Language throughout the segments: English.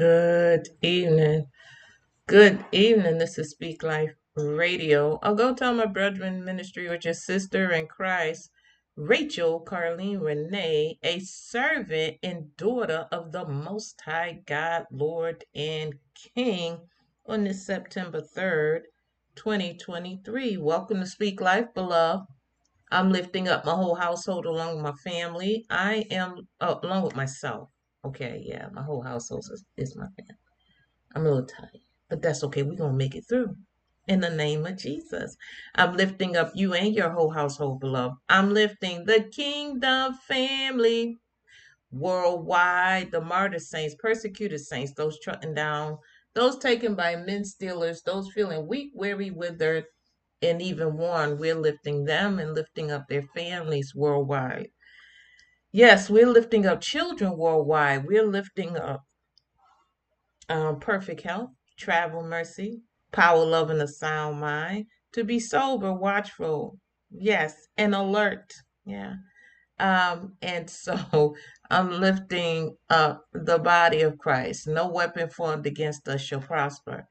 Good evening. Good evening. This is Speak Life Radio. I'll go tell my brethren ministry, which is sister in Christ, Rachel Carleen Renee, a servant and daughter of the Most High God, Lord and King, on this September 3rd, 2023. Welcome to Speak Life, beloved. I'm lifting up my whole household along with my family. I am, oh, along with myself. Okay, yeah, my whole household is, is my family. I'm a little tired, but that's okay. We're going to make it through. In the name of Jesus, I'm lifting up you and your whole household, beloved. I'm lifting the kingdom family worldwide, the martyr saints, persecuted saints, those trotting down, those taken by men stealers, those feeling weak, weary, withered, and even worn. We're lifting them and lifting up their families worldwide. Yes, we're lifting up children worldwide. We're lifting up um, perfect health, travel mercy, power, love, and a sound mind, to be sober, watchful, yes, and alert. Yeah. Um, and so I'm lifting up the body of Christ. No weapon formed against us shall prosper.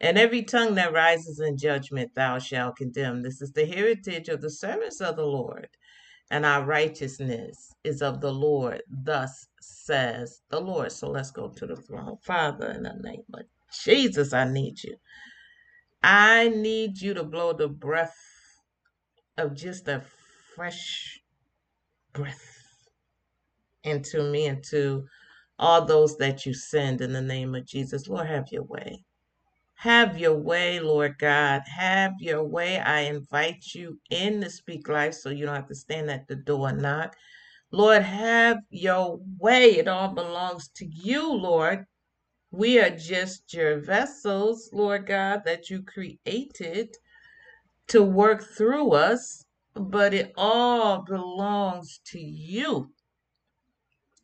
And every tongue that rises in judgment thou shalt condemn. This is the heritage of the servants of the Lord, and our righteousness is of the Lord. Thus says the Lord. So let's go to the throne. Father, in the name of Jesus, I need you. I need you to blow the breath of just a fresh breath into me and to all those that you send in the name of Jesus. Lord, have your way. Have your way, Lord God. Have your way. I invite you in to speak life so you don't have to stand at the door and knock. Lord, have your way. It all belongs to you, Lord. We are just your vessels, Lord God, that you created to work through us, but it all belongs to you.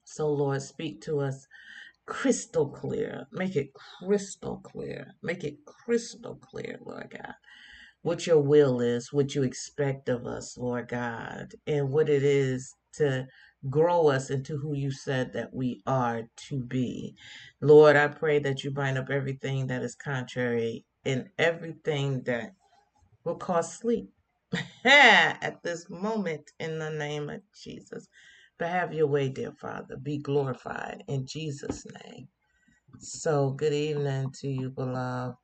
So, Lord, speak to us crystal clear. Make it crystal clear. Make it crystal clear, Lord God, what your will is, what you expect of us, Lord God, and what it is to grow us into who you said that we are to be. Lord, I pray that you bind up everything that is contrary and everything that will cause sleep at this moment in the name of Jesus. But have your way, dear Father. Be glorified in Jesus' name. So, good evening to you, beloved.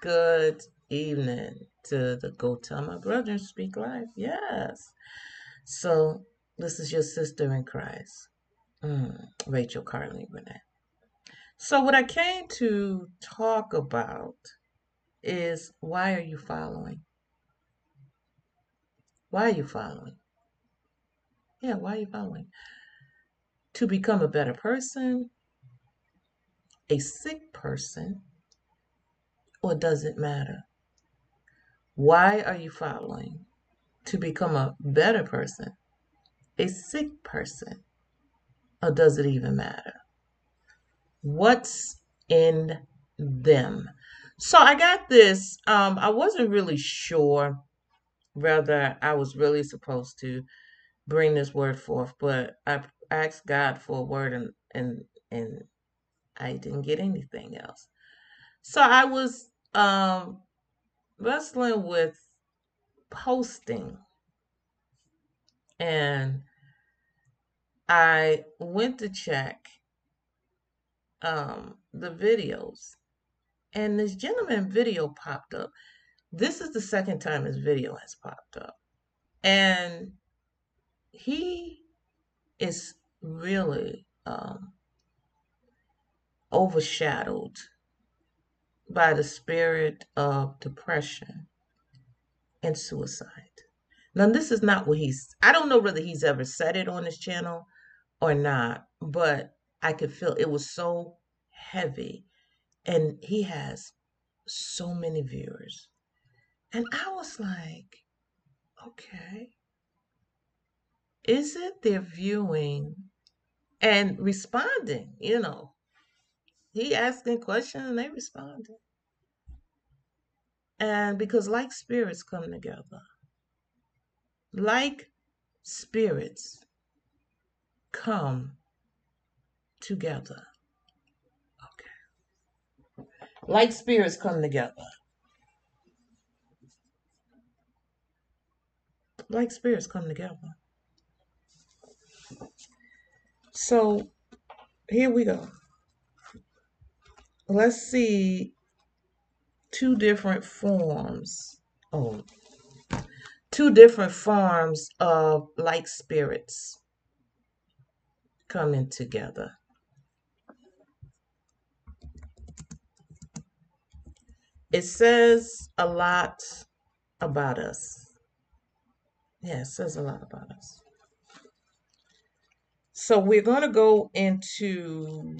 Good evening to the Go Tell My Brother Speak Life. Yes. So, this is your sister in Christ, mm, Rachel Carly Burnett. So, what I came to talk about is why are you following? Why are you following? Yeah, why are you following? To become a better person, a sick person, or does it matter? Why are you following? To become a better person, a sick person, or does it even matter? What's in them? So I got this. Um, I wasn't really sure whether I was really supposed to bring this word forth, but I asked God for a word and and and I didn't get anything else. So I was um wrestling with posting and I went to check um the videos and this gentleman video popped up. This is the second time his video has popped up. And he is really um, overshadowed by the spirit of depression and suicide. Now, this is not what he's, I don't know whether he's ever said it on his channel or not, but I could feel it was so heavy. And he has so many viewers. And I was like, okay, is it they're viewing and responding? You know, he asking questions and they responding. And because like spirits come together, like spirits come together. Okay. Like spirits come together. Like spirits come together. So here we go. Let's see two different forms. Oh, two different forms of like spirits coming together. It says a lot about us. Yeah, it says a lot about us. So we're going to go into,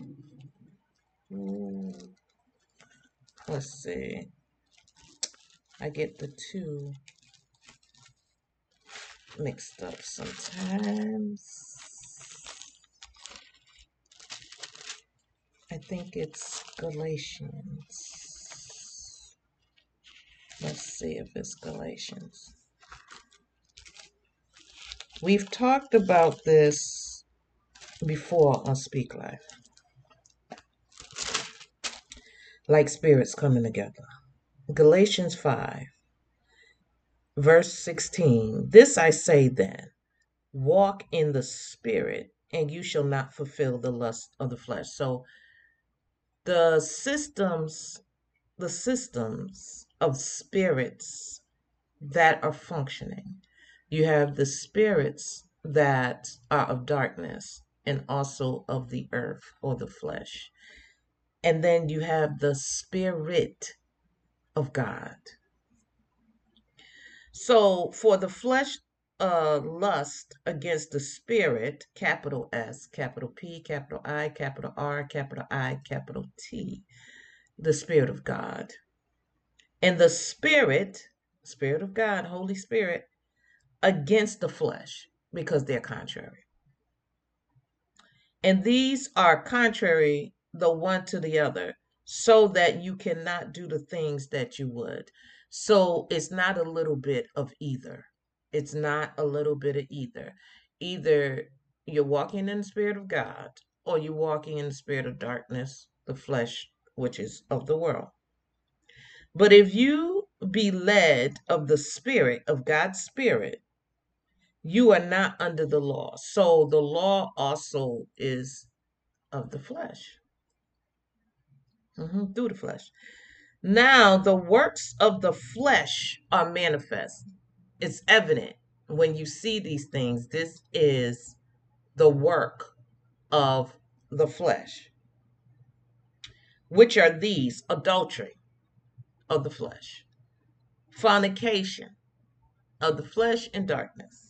let's see, I get the two mixed up sometimes. I think it's Galatians. Let's see if it's Galatians. We've talked about this before I Speak Life. Like spirits coming together. Galatians 5, verse 16. This I say then walk in the spirit, and you shall not fulfill the lust of the flesh. So the systems, the systems of spirits that are functioning. You have the spirits that are of darkness and also of the earth or the flesh. And then you have the spirit of God. So for the flesh uh, lust against the spirit, capital S, capital P, capital I, capital R, capital I, capital T, the Spirit of God. And the Spirit, Spirit of God, Holy Spirit, against the flesh because they're contrary. And these are contrary the one to the other, so that you cannot do the things that you would. So it's not a little bit of either. It's not a little bit of either. Either you're walking in the Spirit of God or you're walking in the spirit of darkness, the flesh, which is of the world. But if you be led of the Spirit, of God's Spirit, you are not under the law. So the law also is of the flesh, hmm through the flesh. Now the works of the flesh are manifest. It's evident when you see these things. This is the work of the flesh, which are these adultery of the flesh, fornication of the flesh and darkness,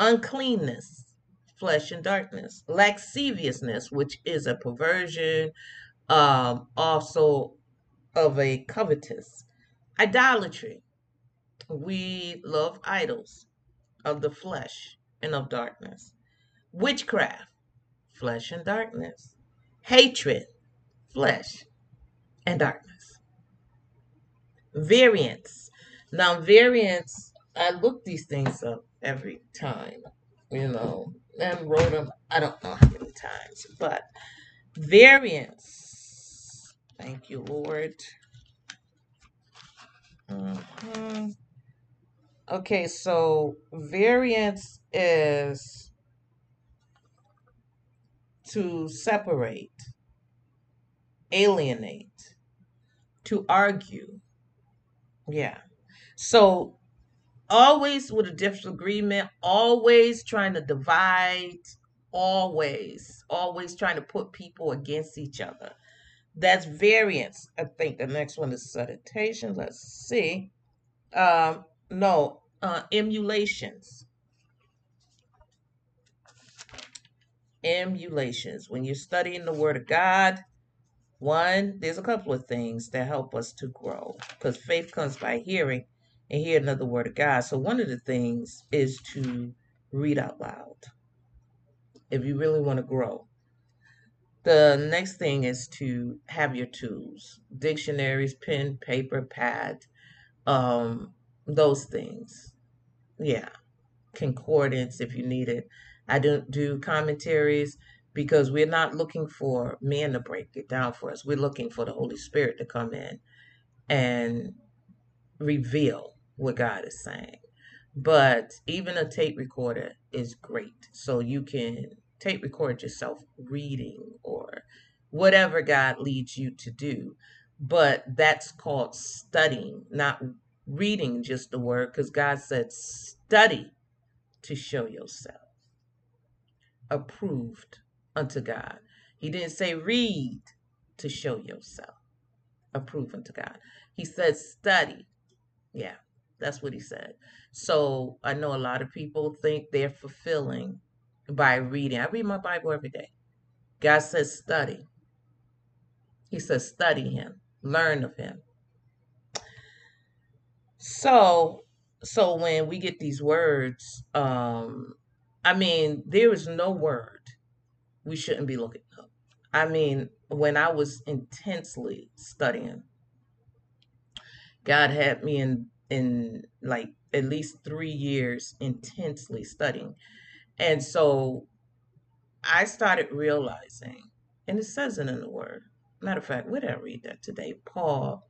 uncleanness, flesh and darkness, lasciviousness, which is a perversion, um, also of a covetous, idolatry. We love idols of the flesh and of darkness, witchcraft, flesh and darkness, hatred, flesh and darkness, variance. Now, variance, I look these things up every time, you know, and wrote them, I don't know how many times, but variance. Thank you, Lord. Mhm. Okay, so variance is to separate, alienate, to argue. Yeah. So always with a disagreement, always trying to divide, always, always trying to put people against each other. That's variance. I think the next one is citation. Let's see. Um, no, uh, emulations. Emulations. When you're studying the Word of God, one, there's a couple of things that help us to grow because faith comes by hearing and hear another Word of God. So, one of the things is to read out loud if you really want to grow. The next thing is to have your tools dictionaries, pen, paper, pad, um, those things. Yeah, concordance if you need it. I don't do commentaries because we're not looking for man to break it down for us. We're looking for the Holy Spirit to come in and reveal what God is saying. But even a tape recorder is great. So you can tape record yourself reading or whatever God leads you to do. But that's called studying, not reading just the word, because God said, study to show yourself approved unto God. He didn't say read to show yourself approved unto God. He said study. Yeah, that's what he said. So I know a lot of people think they're fulfilling by reading. I read my Bible every day. God says study. He says study him, learn of him. So so when we get these words, um, I mean, there is no word we shouldn't be looking up. I mean, when I was intensely studying, God had me in in like at least three years intensely studying. And so I started realizing, and it says it in the word. Matter of fact, where did I read that today? Paul,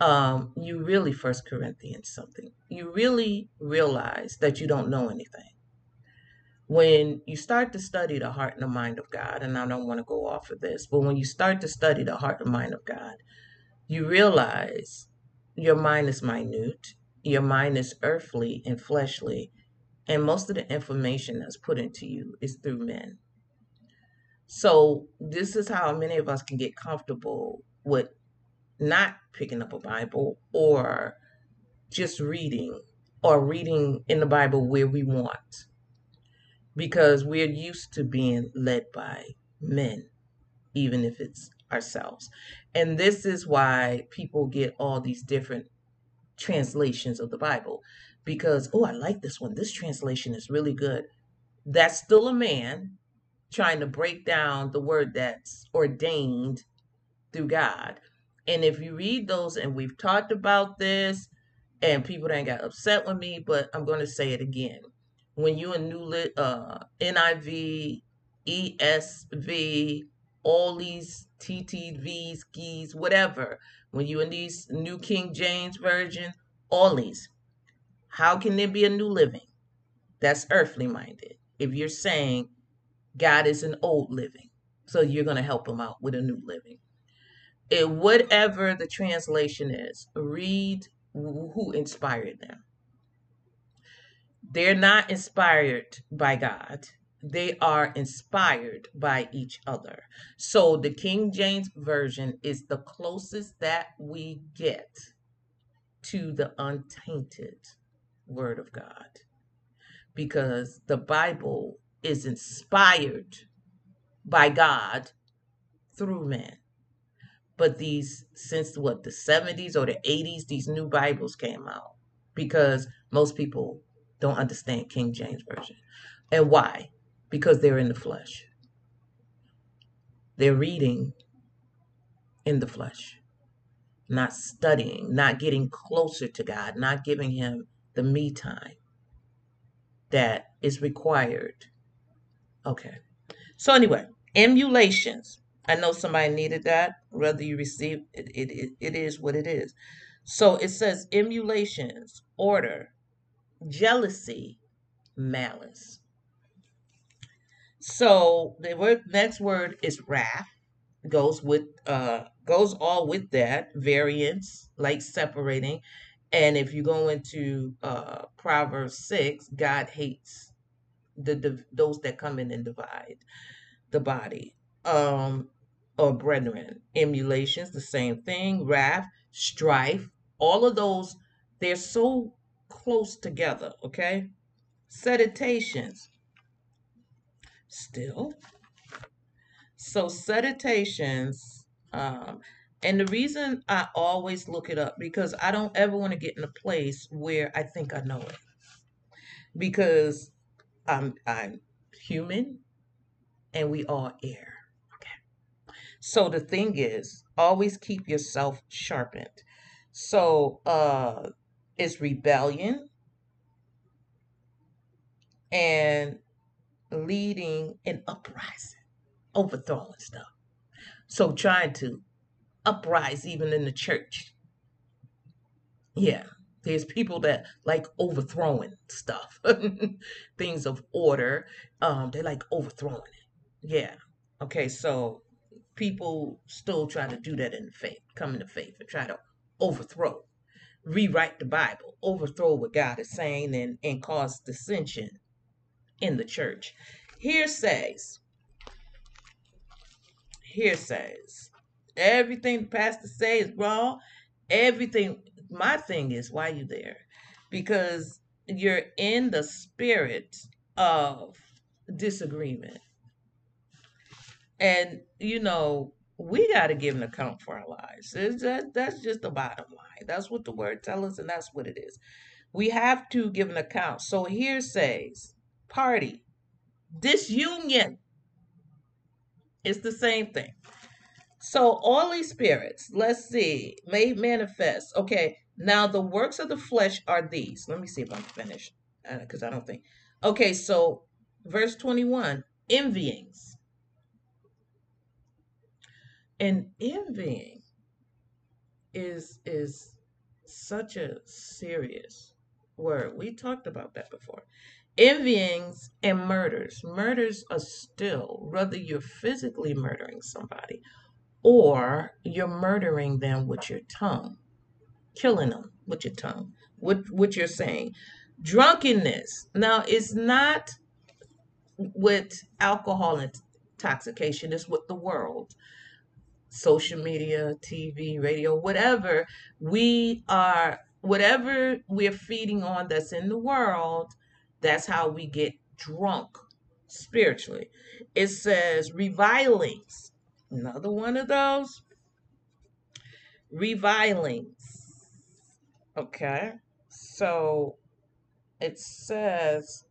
um, you really, First Corinthians something, you really realize that you don't know anything. When you start to study the heart and the mind of God, and I don't want to go off of this, but when you start to study the heart and mind of God, you realize your mind is minute, your mind is earthly and fleshly, and most of the information that's put into you is through men. So, this is how many of us can get comfortable with not picking up a Bible or just reading or reading in the Bible where we want because we're used to being led by men, even if it's ourselves. And this is why people get all these different translations of the Bible because, oh, I like this one. This translation is really good. That's still a man trying to break down the word that's ordained through God. And if you read those, and we've talked about this, and people that got upset with me, but I'm going to say it again. When you a new lit, uh, NIV, ESV, all these TTVs, skis, whatever, when you in these New King James Version, all these, how can there be a new living? That's earthly minded. If you're saying God is an old living, so you're going to help him out with a new living. It, whatever the translation is, read who inspired them. They're not inspired by God. They are inspired by each other. So the King James Version is the closest that we get to the untainted Word of God because the Bible is inspired by God through men. But these, since what, the 70s or the 80s, these new Bibles came out because most people don't understand King James Version. And why? Because they're in the flesh. They're reading in the flesh, not studying, not getting closer to God, not giving Him the me time that is required. Okay. So, anyway, emulations. I know somebody needed that. Whether you receive it, it, it, it is what it is. So it says emulations, order, jealousy, malice. So the word next word is wrath. Goes with uh goes all with that variance, like separating. And if you go into uh Proverbs six, God hates the, the those that come in and divide the body. Um or brethren, emulations, the same thing, wrath, strife, all of those, they're so close together, okay? Seditations. Still. So seditations, um, and the reason I always look it up because I don't ever want to get in a place where I think I know it. Because I'm I'm human and we all err. Okay. So the thing is, always keep yourself sharpened. So uh it's rebellion and leading an uprising, overthrowing stuff. So trying to uprise even in the church. Yeah. There's people that like overthrowing stuff, things of order. Um, they like overthrowing it. Yeah. Okay, so people still try to do that in faith, come into faith and try to overthrow, rewrite the Bible, overthrow what God is saying and, and cause dissension in the church. Here says, here says, everything the pastor say is wrong. Everything, my thing is, why you there? Because you're in the spirit of disagreement. And, you know, we got to give an account for our lives. That, that's just the bottom line. That's what the word tells us, and that's what it is. We have to give an account. So heresies, party, disunion. It's the same thing. So all these spirits, let's see, may manifest. Okay, now the works of the flesh are these. Let me see if I'm finished, because uh, I don't think. Okay, so verse 21, envyings. And envying is is such a serious word. We talked about that before envyings and murders. Murders are still, whether you're physically murdering somebody or you're murdering them with your tongue, killing them with your tongue, what, what you're saying. Drunkenness. Now, it's not with alcohol intoxication, it's with the world. Social media, TV, radio, whatever we are, whatever we're feeding on that's in the world, that's how we get drunk spiritually. It says revilings. Another one of those. Revilings. Okay. So it says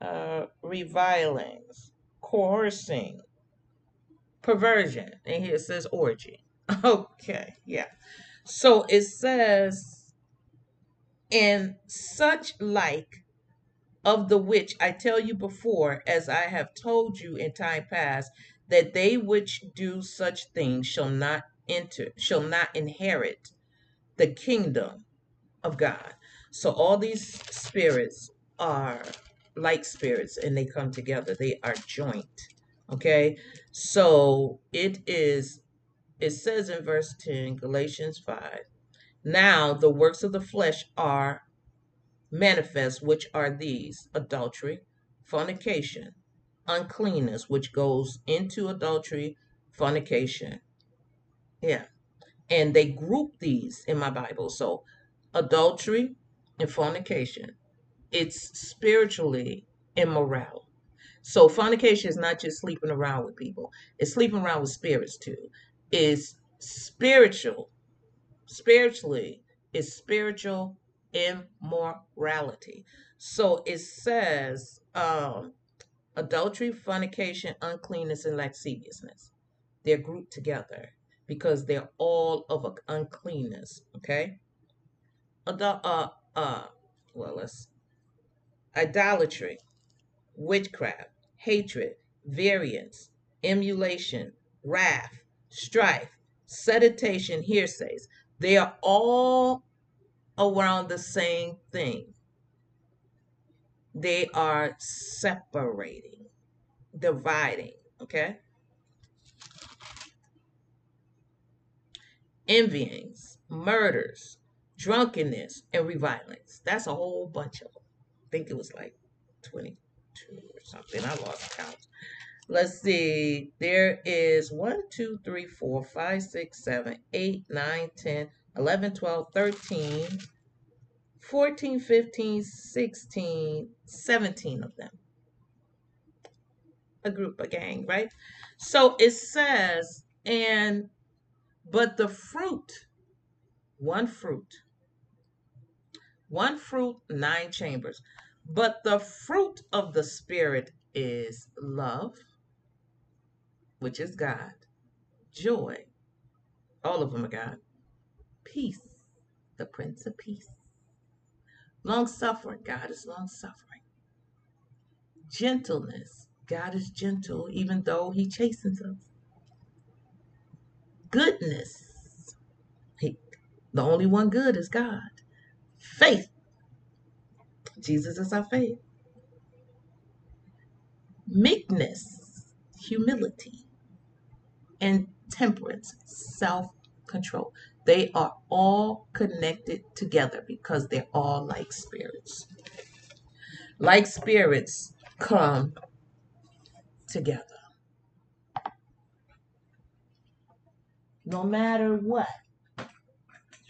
uh, revilings, coercing, perversion. And here it says orgy. Okay. Yeah. So it says and such like of the which I tell you before, as I have told you in time past, that they which do such things shall not enter, shall not inherit the kingdom of God. So all these spirits are like spirits and they come together. They are joint. Okay. So it is, it says in verse 10, Galatians 5, now the works of the flesh are manifest, which are these adultery, fornication, uncleanness, which goes into adultery, fornication. Yeah. And they group these in my Bible. So adultery and fornication, it's spiritually immoral. So fornication is not just sleeping around with people, it's sleeping around with spirits too. It's spiritual spiritually is spiritual immorality. So it says um, adultery, fornication, uncleanness, and lasciviousness. They're grouped together because they're all of uncleanness. Okay. Adul- uh, uh, well, let's idolatry, witchcraft, hatred, variance, emulation, wrath, strife, sedition, heresies, they are all around the same thing. They are separating, dividing, okay? Envyings, murders, drunkenness, and revilings. That's a whole bunch of them. I think it was like 22 or something. I lost count. Let's see. There is 1, 2, 3, 4, 5, 6, 7, 8, 9, 10, 11, 12, 13, 14, 15, 16, 17 of them. A group, a gang, right? So it says, and but the fruit, one fruit, one fruit, nine chambers. But the fruit of the Spirit is love, which is God, joy, all of them are God, peace, the Prince of Peace, long suffering, God is long suffering, Gentleness. God is gentle even though he chastens us. Goodness. He, the only one good is God. Faith. Jesus is our faith. Meekness. Humility. And temperance. Self control. They are all connected together because they're all like spirits. Like spirits come together. No matter what. I'm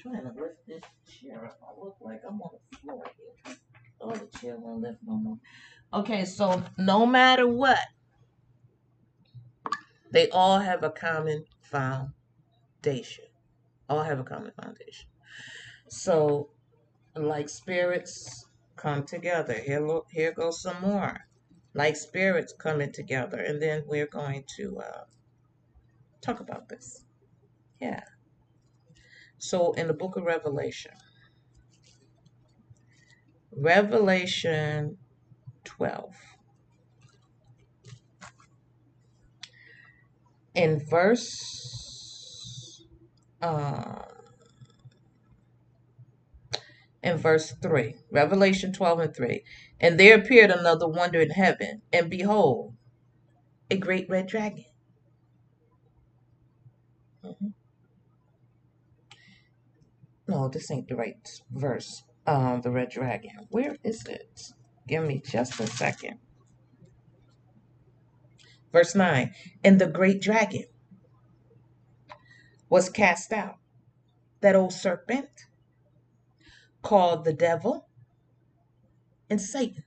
trying to lift this chair up. I look like I'm on the floor here. Oh, the chair won't lift no more. Okay, so no matter what, they all have a common foundation. All have a common foundation. So, like spirits come together. Here, look, here goes some more. Like spirits coming together, and then we're going to uh, talk about this. Yeah. So, in the book of Revelation, Revelation 12, in verse uh, in verse 3. Revelation 12 and 3. And there appeared another wonder in heaven, and behold, a great red dragon. Mhm. No, this ain't the right verse. Um, the red dragon. Where is it? Give me just a second. Verse 9. And the great dragon was cast out, that old serpent called the devil and Satan.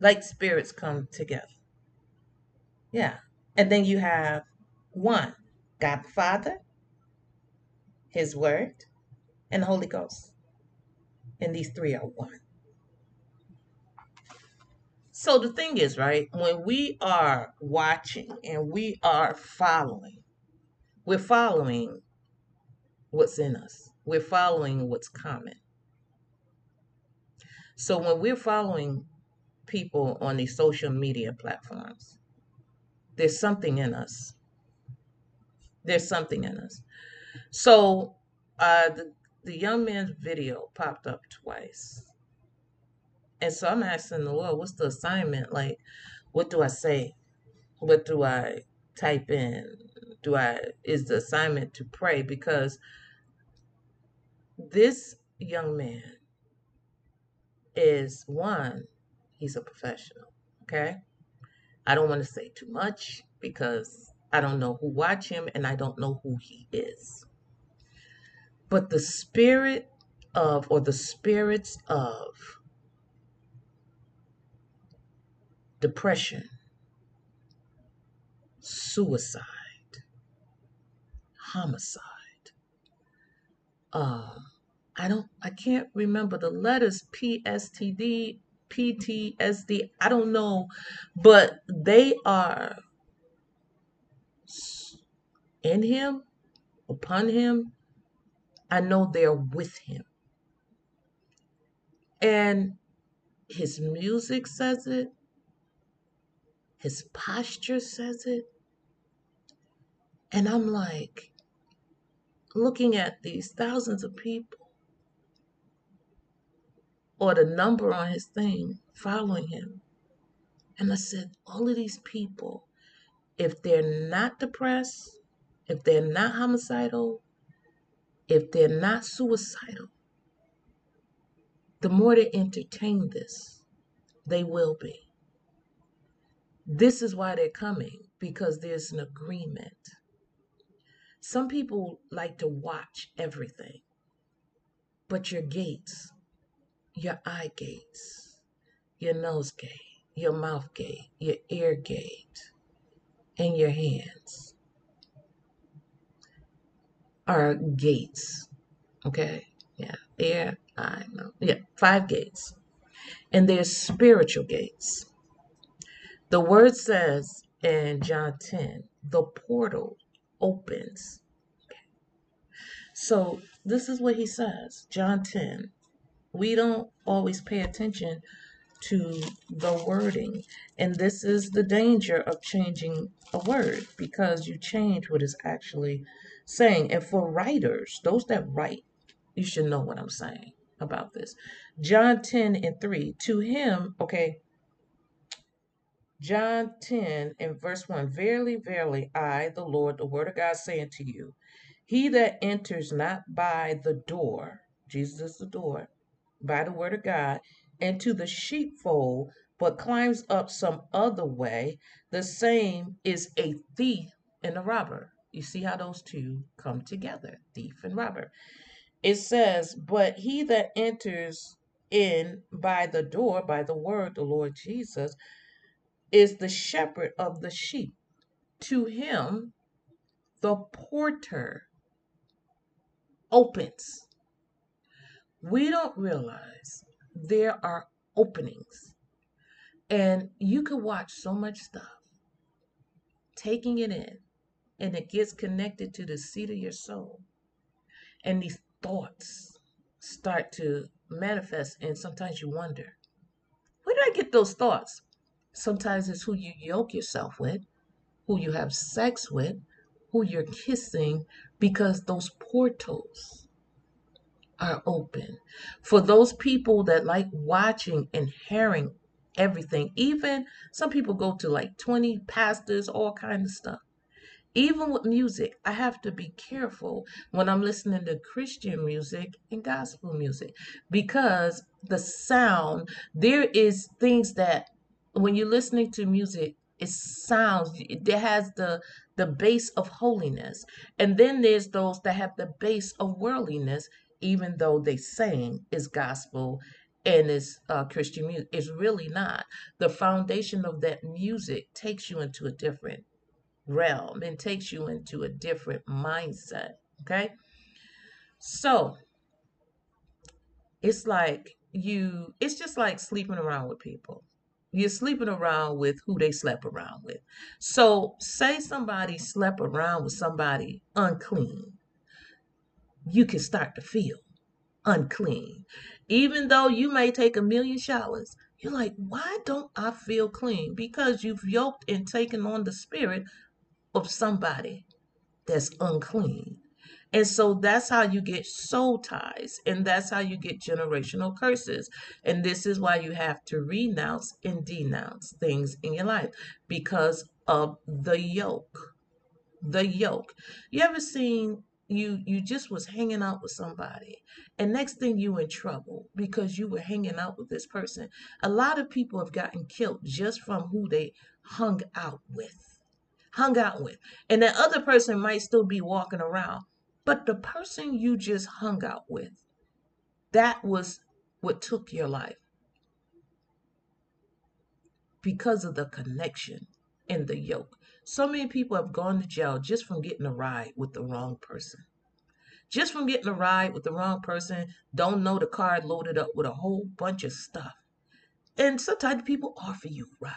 Like spirits come together. Yeah. And then you have one God the Father, His Word, and the Holy Ghost. And these three are one. So the thing is, right, when we are watching and we are following, we're following what's in us, we're following what's common. So when we're following people on these social media platforms, there's something in us. There's something in us. So uh, the, the young man's video popped up twice. And so I'm asking the Lord, what's the assignment? Like, what do I say? What do I type in? Do I, is the assignment to pray? Because this young man is one, he's a professional. Okay. I don't want to say too much because I don't know who watch him and I don't know who he is. But the spirit of, or the spirits of depression, suicide, homicide, um, I don't, I can't remember the letters PSTD, PTSD, I don't know, but they are in him, upon him. I know they're with him. And his music says it, his posture says it. And I'm like, looking at these thousands of people or the number on his thing following him. And I said, all of these people, if they're not depressed, if they're not homicidal, if they're not suicidal, the more they entertain this, they will be. This is why they're coming, because there's an agreement. Some people like to watch everything, but your gates, your eye gates, your nose gate, your mouth gate, your ear gate, and your hands are gates. Okay? Yeah. Ear, eye, mouth. Yeah. Five gates. And there's spiritual gates. The word says in John 10, the portal opens. So this is what he says. John 10. We don't always pay attention to the wording. And this is the danger of changing a word because you change what is actually saying. And for writers, those that write, you should know what I'm saying about this. John 10 and 3, to him, okay, John 10 and verse 1 Verily, verily, I, the Lord, the word of God, saying to you, He that enters not by the door, Jesus is the door, by the word of God, into the sheepfold, but climbs up some other way, the same is a thief and a robber. You see how those two come together thief and robber. It says, But he that enters in by the door, by the word, the Lord Jesus, is the shepherd of the sheep. To him, the porter opens. We don't realize there are openings. And you can watch so much stuff, taking it in, and it gets connected to the seat of your soul. And these thoughts start to manifest, and sometimes you wonder, where did I get those thoughts? Sometimes it's who you yoke yourself with, who you have sex with, who you're kissing, because those portals are open. For those people that like watching and hearing everything, even some people go to like 20 pastors, all kind of stuff. Even with music, I have to be careful when I'm listening to Christian music and gospel music because the sound, there is things that when you're listening to music, it sounds it has the the base of holiness, and then there's those that have the base of worldliness, even though they sing is gospel and is uh, Christian music. It's really not. The foundation of that music takes you into a different realm and takes you into a different mindset. Okay, so it's like you. It's just like sleeping around with people you're sleeping around with who they slept around with. So, say somebody slept around with somebody unclean, you can start to feel unclean. Even though you may take a million showers, you're like, why don't I feel clean? Because you've yoked and taken on the spirit of somebody that's unclean. And so that's how you get soul ties, and that's how you get generational curses. And this is why you have to renounce and denounce things in your life because of the yoke. The yoke. You ever seen you you just was hanging out with somebody and next thing you in trouble because you were hanging out with this person a lot of people have gotten killed just from who they hung out with hung out with and that other person might still be walking around but the person you just hung out with, that was what took your life because of the connection and the yoke. So many people have gone to jail just from getting a ride with the wrong person. Just from getting a ride with the wrong person, don't know the car loaded up with a whole bunch of stuff. And sometimes people offer you ride,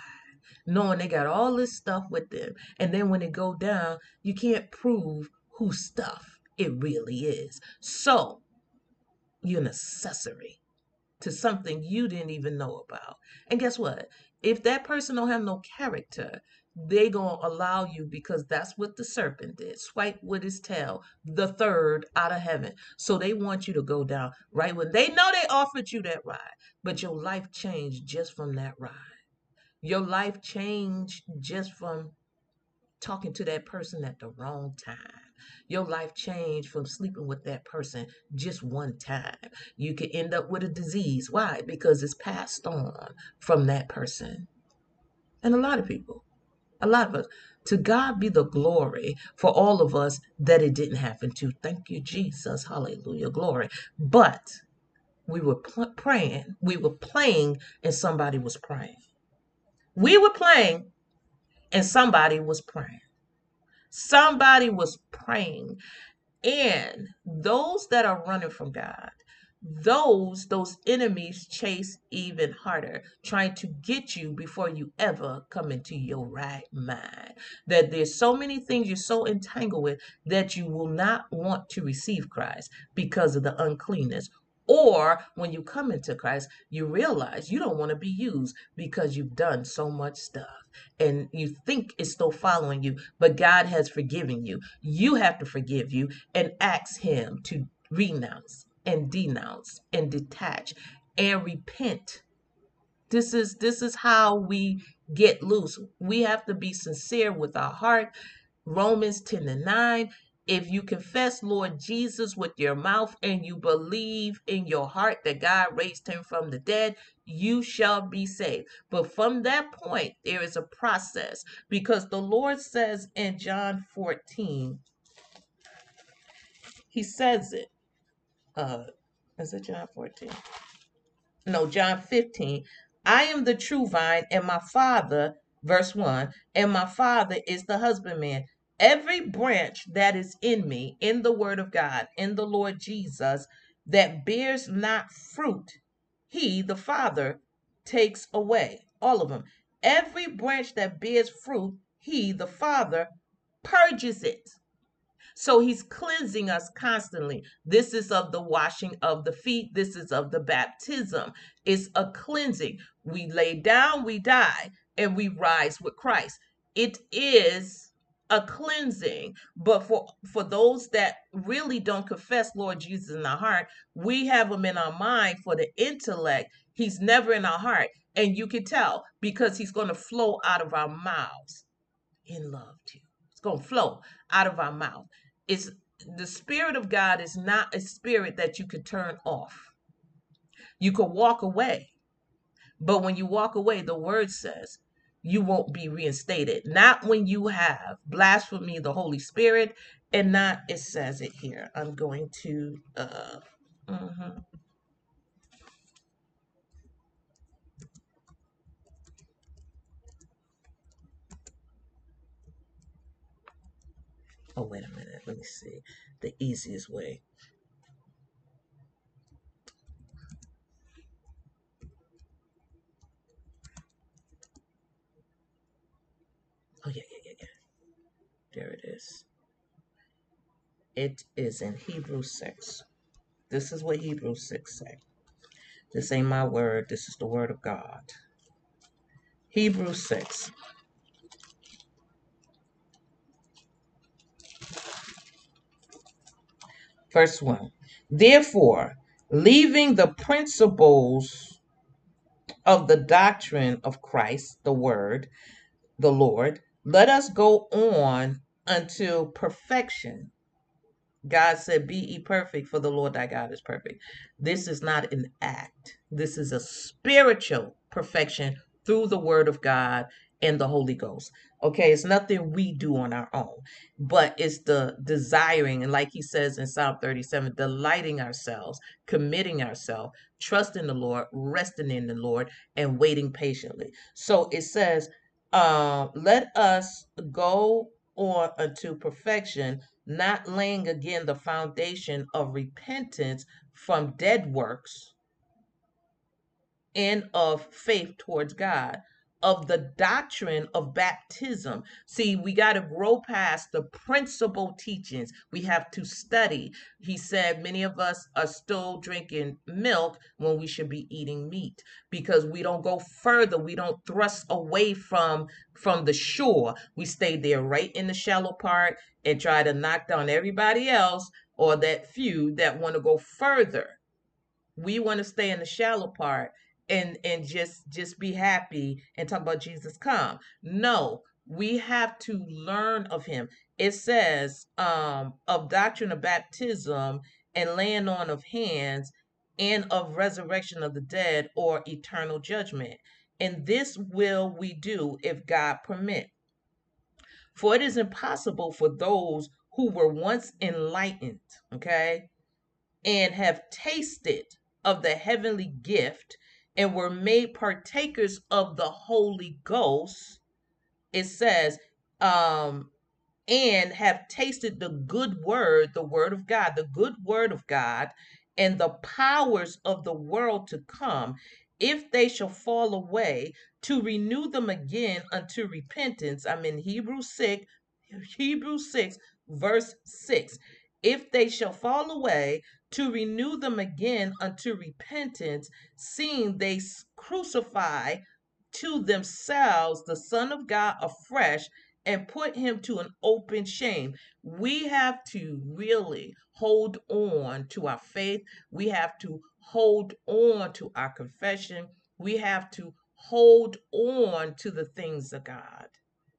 knowing they got all this stuff with them. And then when they go down, you can't prove whose stuff it really is. So you're an accessory to something you didn't even know about. And guess what? If that person don't have no character, they gonna allow you because that's what the serpent did. Swipe with his tail, the third out of heaven. So they want you to go down right when they know they offered you that ride, but your life changed just from that ride. Your life changed just from talking to that person at the wrong time. Your life changed from sleeping with that person just one time. You could end up with a disease. Why? Because it's passed on from that person. And a lot of people, a lot of us, to God be the glory for all of us that it didn't happen to. Thank you, Jesus. Hallelujah. Glory. But we were pl- praying, we were playing, and somebody was praying. We were playing, and somebody was praying. Somebody was praying. And those that are running from God, those those enemies chase even harder trying to get you before you ever come into your right mind that there's so many things you're so entangled with that you will not want to receive christ because of the uncleanness Or when you come into Christ, you realize you don't want to be used because you've done so much stuff and you think it's still following you, but God has forgiven you. You have to forgive you and ask Him to renounce and denounce and detach and repent. This is this is how we get loose. We have to be sincere with our heart. Romans 10 and 9. If you confess Lord Jesus with your mouth and you believe in your heart that God raised him from the dead, you shall be saved. But from that point, there is a process because the Lord says in John 14, He says it. Uh, is it John 14? no, John 15. I am the true vine, and my father, verse 1, and my father is the husbandman. Every branch that is in me, in the word of God, in the Lord Jesus, that bears not fruit, he, the Father, takes away. All of them. Every branch that bears fruit, he, the Father, purges it so he's cleansing us constantly. This is of the washing of the feet. This is of the baptism. It's a cleansing. We lay down, we die, and we rise with Christ. It is a cleansing. But for for those that really don't confess Lord Jesus in our heart, we have him in our mind for the intellect. He's never in our heart. And you can tell because he's going to flow out of our mouths in love too. It's going to flow out of our mouth It's the spirit of God is not a spirit that you could turn off. You could walk away. But when you walk away, the word says you won't be reinstated. Not when you have blasphemy the Holy Spirit, and not it says it here. I'm going to uh mhm. oh wait a minute, let me see. The easiest way. Oh yeah, yeah, yeah, yeah. There it is. It is in Hebrews 6. This is what Hebrews 6 say. This ain't my word, this is the word of God. Hebrews 6. Verse 1. Therefore, leaving the principles of the doctrine of Christ, the word, the Lord, let us go on until perfection. God said, Be ye perfect, for the Lord thy God is perfect. This is not an act, this is a spiritual perfection through the word of God and the Holy Ghost. Okay, it's nothing we do on our own, but it's the desiring, and like he says in Psalm 37, delighting ourselves, committing ourselves, trusting the Lord, resting in the Lord, and waiting patiently. So it says, um, let us go on unto perfection, not laying again the foundation of repentance from dead works and of faith towards God, of the doctrine of baptism. See, we got to grow past the principal teachings. We have to study. He said many of us are still drinking milk when we should be eating meat because we don't go further. We don't thrust away from from the shore. We stay there right in the shallow part and try to knock down everybody else or that few that want to go further. We want to stay in the shallow part and and just just be happy and talk about Jesus come. No, we have to learn of him. It says um of doctrine of baptism and laying on of hands and of resurrection of the dead or eternal judgment. And this will we do if God permit. For it is impossible for those who were once enlightened, okay, and have tasted of the heavenly gift and were made partakers of the Holy Ghost, it says, um, and have tasted the good word, the word of God, the good word of God, and the powers of the world to come, if they shall fall away, to renew them again unto repentance. I'm in Hebrews 6, Hebrews 6, verse 6. If they shall fall away, to renew them again unto repentance, seeing they crucify to themselves the Son of God afresh and put him to an open shame. We have to really hold on to our faith. We have to hold on to our confession. We have to hold on to the things of God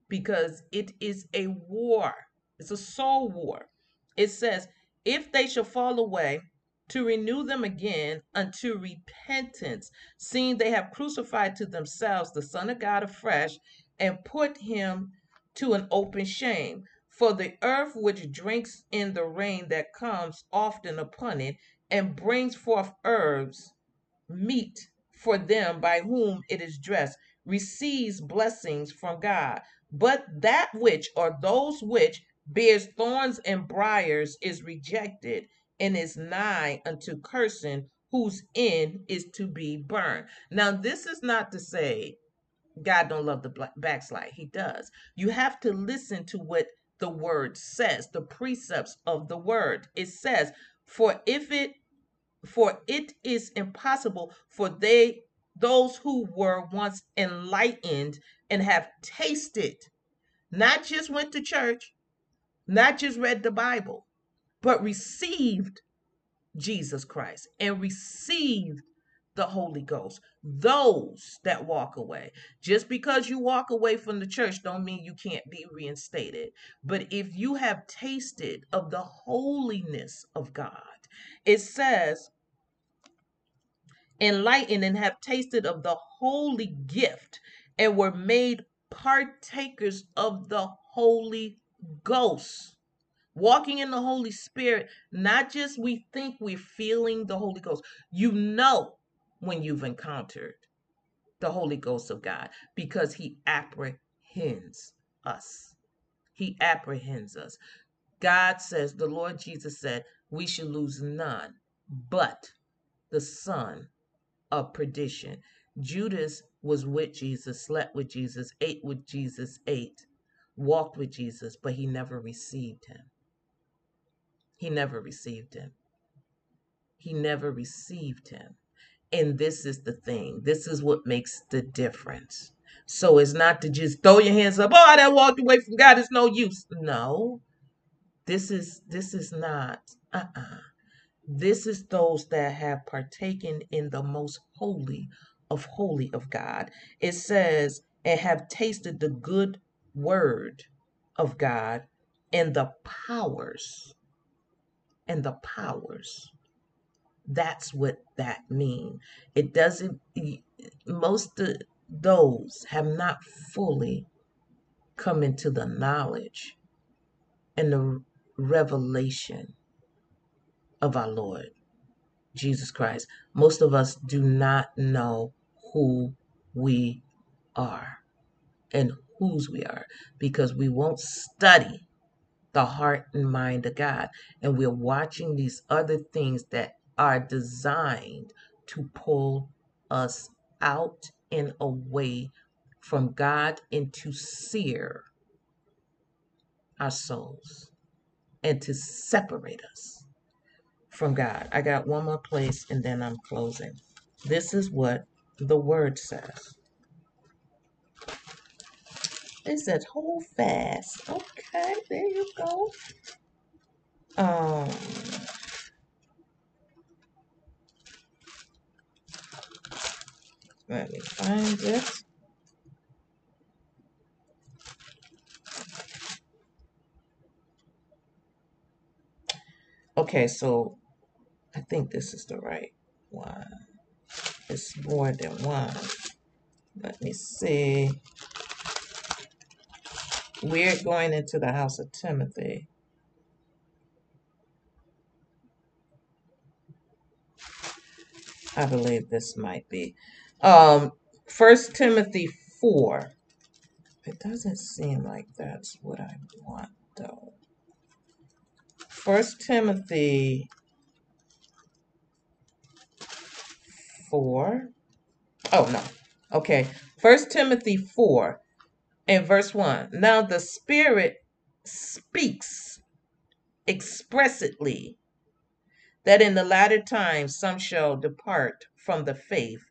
because it is a war. It's a soul war. It says, if they shall fall away, to renew them again unto repentance, seeing they have crucified to themselves the Son of God afresh and put him to an open shame. For the earth which drinks in the rain that comes often upon it and brings forth herbs meat for them by whom it is dressed receives blessings from God. But that which or those which bears thorns and briars is rejected and is nigh unto cursing, whose end is to be burned. Now, this is not to say God don't love the backslide. He does. You have to listen to what the word says, the precepts of the word. It says, for if it for it is impossible for they those who were once enlightened and have tasted not just went to church not just read the bible but received jesus christ and received the holy ghost. Those that walk away. Just because you walk away from the church don't mean you can't be reinstated. But if you have tasted of the holiness of god it says enlightened and have tasted of the holy gift and were made partakers of the Holy Ghost. Walking in the Holy Spirit, not just we think we're feeling the Holy Ghost, you know when you've encountered the Holy Ghost of God because He apprehends us. He apprehends us. God says, the Lord Jesus said, we should lose none but the Son of perdition. Judas was with Jesus, slept with Jesus, ate with Jesus, ate, walked with Jesus, but he never received him. He never received him. He never received him. And this is the thing. This is what makes the difference. So it's not to just throw your hands up, oh, I done walked away from God, it's no use. No, this is this is not. Uh-uh. This is those that have partaken in the most holy of holy of God. It says, and have tasted the good word of God and the powers. And the powers. That's what that means. It doesn't, most of those have not fully come into the knowledge and the revelation of our Lord Jesus Christ. Most of us do not know who we are and whose we are because we won't study the heart and mind of God. And we're watching these other things that are designed to pull us out and away from God and to sear our souls and to separate us from God. I got one more place and then I'm closing. This is what the word says. It hold fast. Okay, there you go. Um let me find it. Okay, so I think this is the right one. It's more than one. Let me see. We're going into the house of Timothy. I believe this might be. Um, 1 Timothy 4. It doesn't seem like that's what I want, though. 1 Timothy 4. Oh, no. Okay. 1 Timothy 4 in verse 1. Now the Spirit speaks expressly that in the latter times some shall depart from the faith,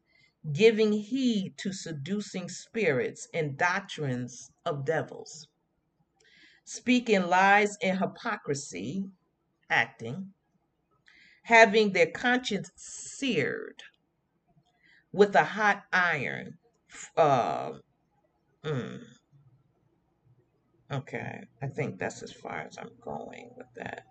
giving heed to seducing spirits and doctrines of devils, speaking lies and hypocrisy, acting, having their conscience seared with a hot iron. Uh, mm, okay, I think that's as far as I'm going with that.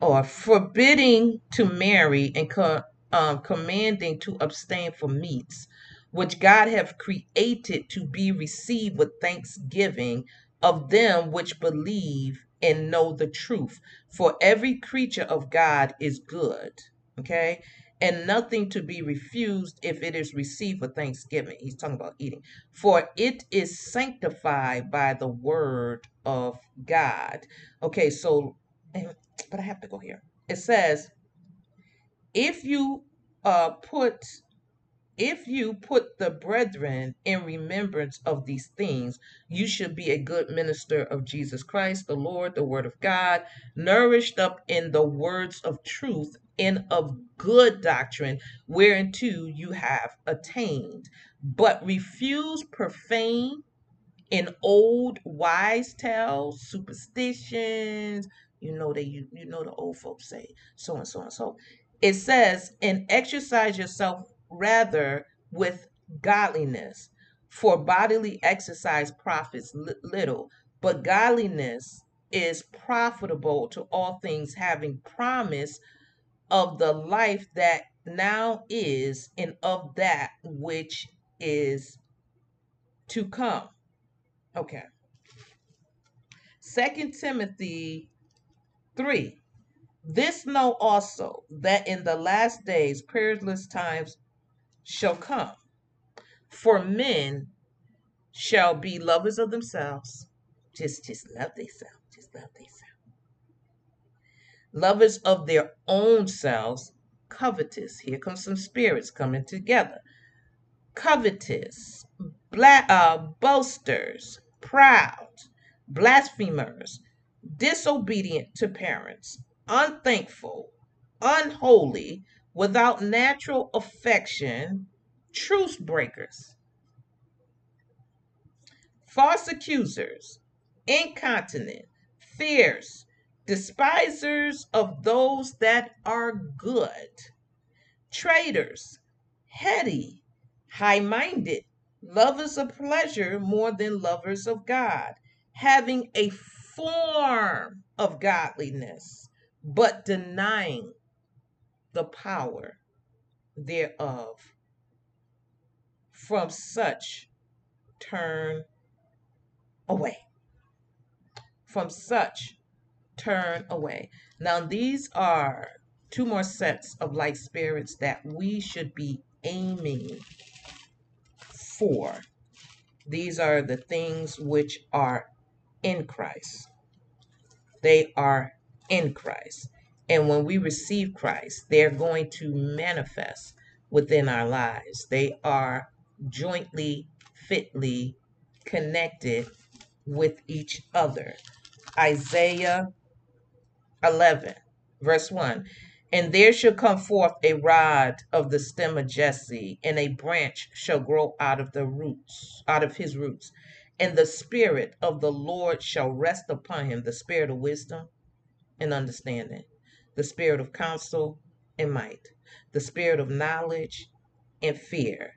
Or forbidding to marry and co- um, commanding to abstain from meats, which God have created to be received with thanksgiving of them which believe and know the truth. For every creature of God is good. Okay and nothing to be refused if it is received for thanksgiving. He's talking about eating. For it is sanctified by the word of God. Okay, so, but I have to go here. It says, if you uh, put if you put the brethren in remembrance of these things, you should be a good minister of Jesus Christ, the Lord, the Word of God, nourished up in the words of truth and of good doctrine, whereunto you have attained. But refuse profane and old wise tales, superstitions. You know that you, you know the old folks say so and so and so. It says, and exercise yourself rather with godliness. For bodily exercise profits little, but godliness is profitable to all things, having promise of the life that now is and of that which is to come. Okay. Second Timothy 3. This know also that in the last days perilous times shall come. For men shall be lovers of themselves. Just just love themselves. Just love themselves. Lovers of their own selves, covetous. Here comes some spirits coming together. Covetous, bla- uh, boasters, proud, blasphemers, disobedient to parents, unthankful, unholy, without natural affection, truce breakers, false accusers, incontinent, fierce, despisers of those that are good, traitors, heady, high minded, lovers of pleasure more than lovers of God, having a form of godliness, but denying the power thereof. From such turn away. From such turn away. Now, these are two more sets of light spirits that we should be aiming for. These are the things which are in Christ. They are in Christ. And when we receive Christ, they're going to manifest within our lives. They are jointly, fitly connected with each other. Isaiah 11, verse 1. And there shall come forth a rod of the stem of Jesse, and a branch shall grow out of the roots, out of his roots. And the spirit of the Lord shall rest upon him, the spirit of wisdom and understanding, the spirit of counsel and might, the spirit of knowledge and fear.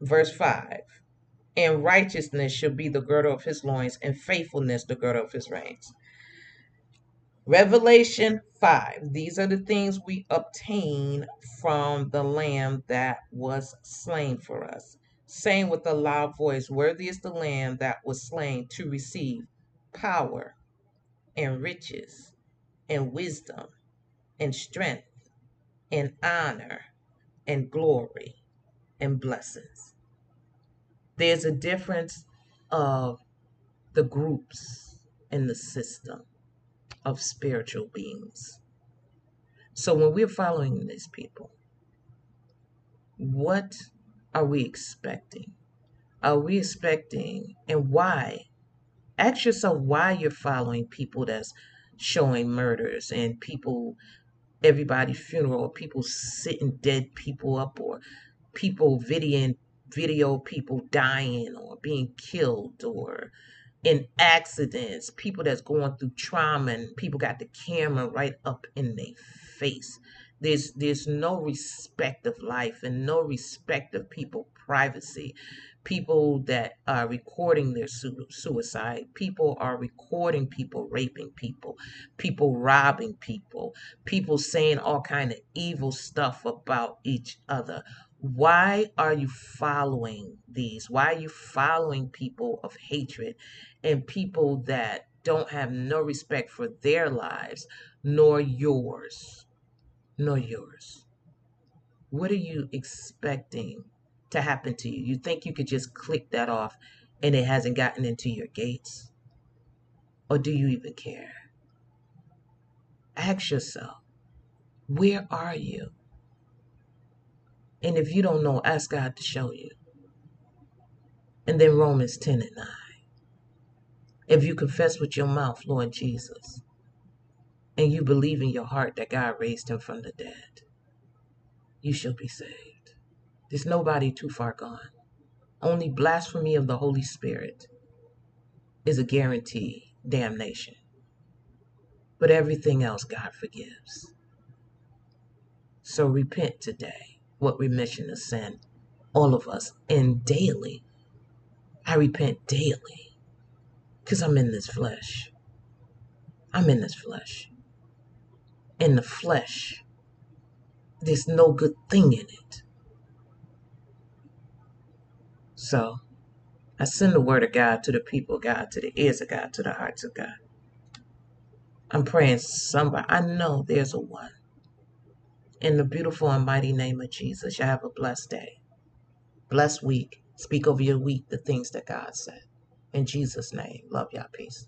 Verse 5 And righteousness shall be the girdle of his loins, and faithfulness the girdle of his reins. Revelation 5. These are the things we obtain from the Lamb that was slain for us. Saying with a loud voice, Worthy is the Lamb that was slain to receive power and riches and wisdom and strength and honor and glory and blessings. There's a difference of the groups in the system of spiritual beings. So when we're following these people, what are we expecting? Are we expecting and why? Ask yourself why you're following people that's showing murders and people everybody funeral, people sitting dead people up, or people videoing video people dying or being killed or in accidents, people that's going through trauma and people got the camera right up in their face. There's there's no respect of life and no respect of people privacy. People that are recording their su- suicide, people are recording people raping people, people robbing people, people saying all kind of evil stuff about each other. Why are you following these? Why are you following people of hatred and people that don't have no respect for their lives nor yours? Nor yours. What are you expecting to happen to you? You think you could just click that off and it hasn't gotten into your gates? Or do you even care? Ask yourself, where are you? And if you don't know, ask God to show you. And then Romans 10 and 9. If you confess with your mouth, Lord Jesus, and you believe in your heart that God raised him from the dead, you shall be saved. There's nobody too far gone. Only blasphemy of the Holy Spirit is a guarantee damnation. But everything else God forgives. So repent today. What remission of sin? All of us. And daily. I repent daily. Because I'm in this flesh. I'm in this flesh. In the flesh, there's no good thing in it. So I send the word of God to the people God, to the ears of God, to the hearts of God. I'm praying somebody. I know there's a one. In the beautiful and mighty name of Jesus, you have a blessed day, blessed week. Speak over your week the things that God said. In Jesus' name, love y'all. Peace.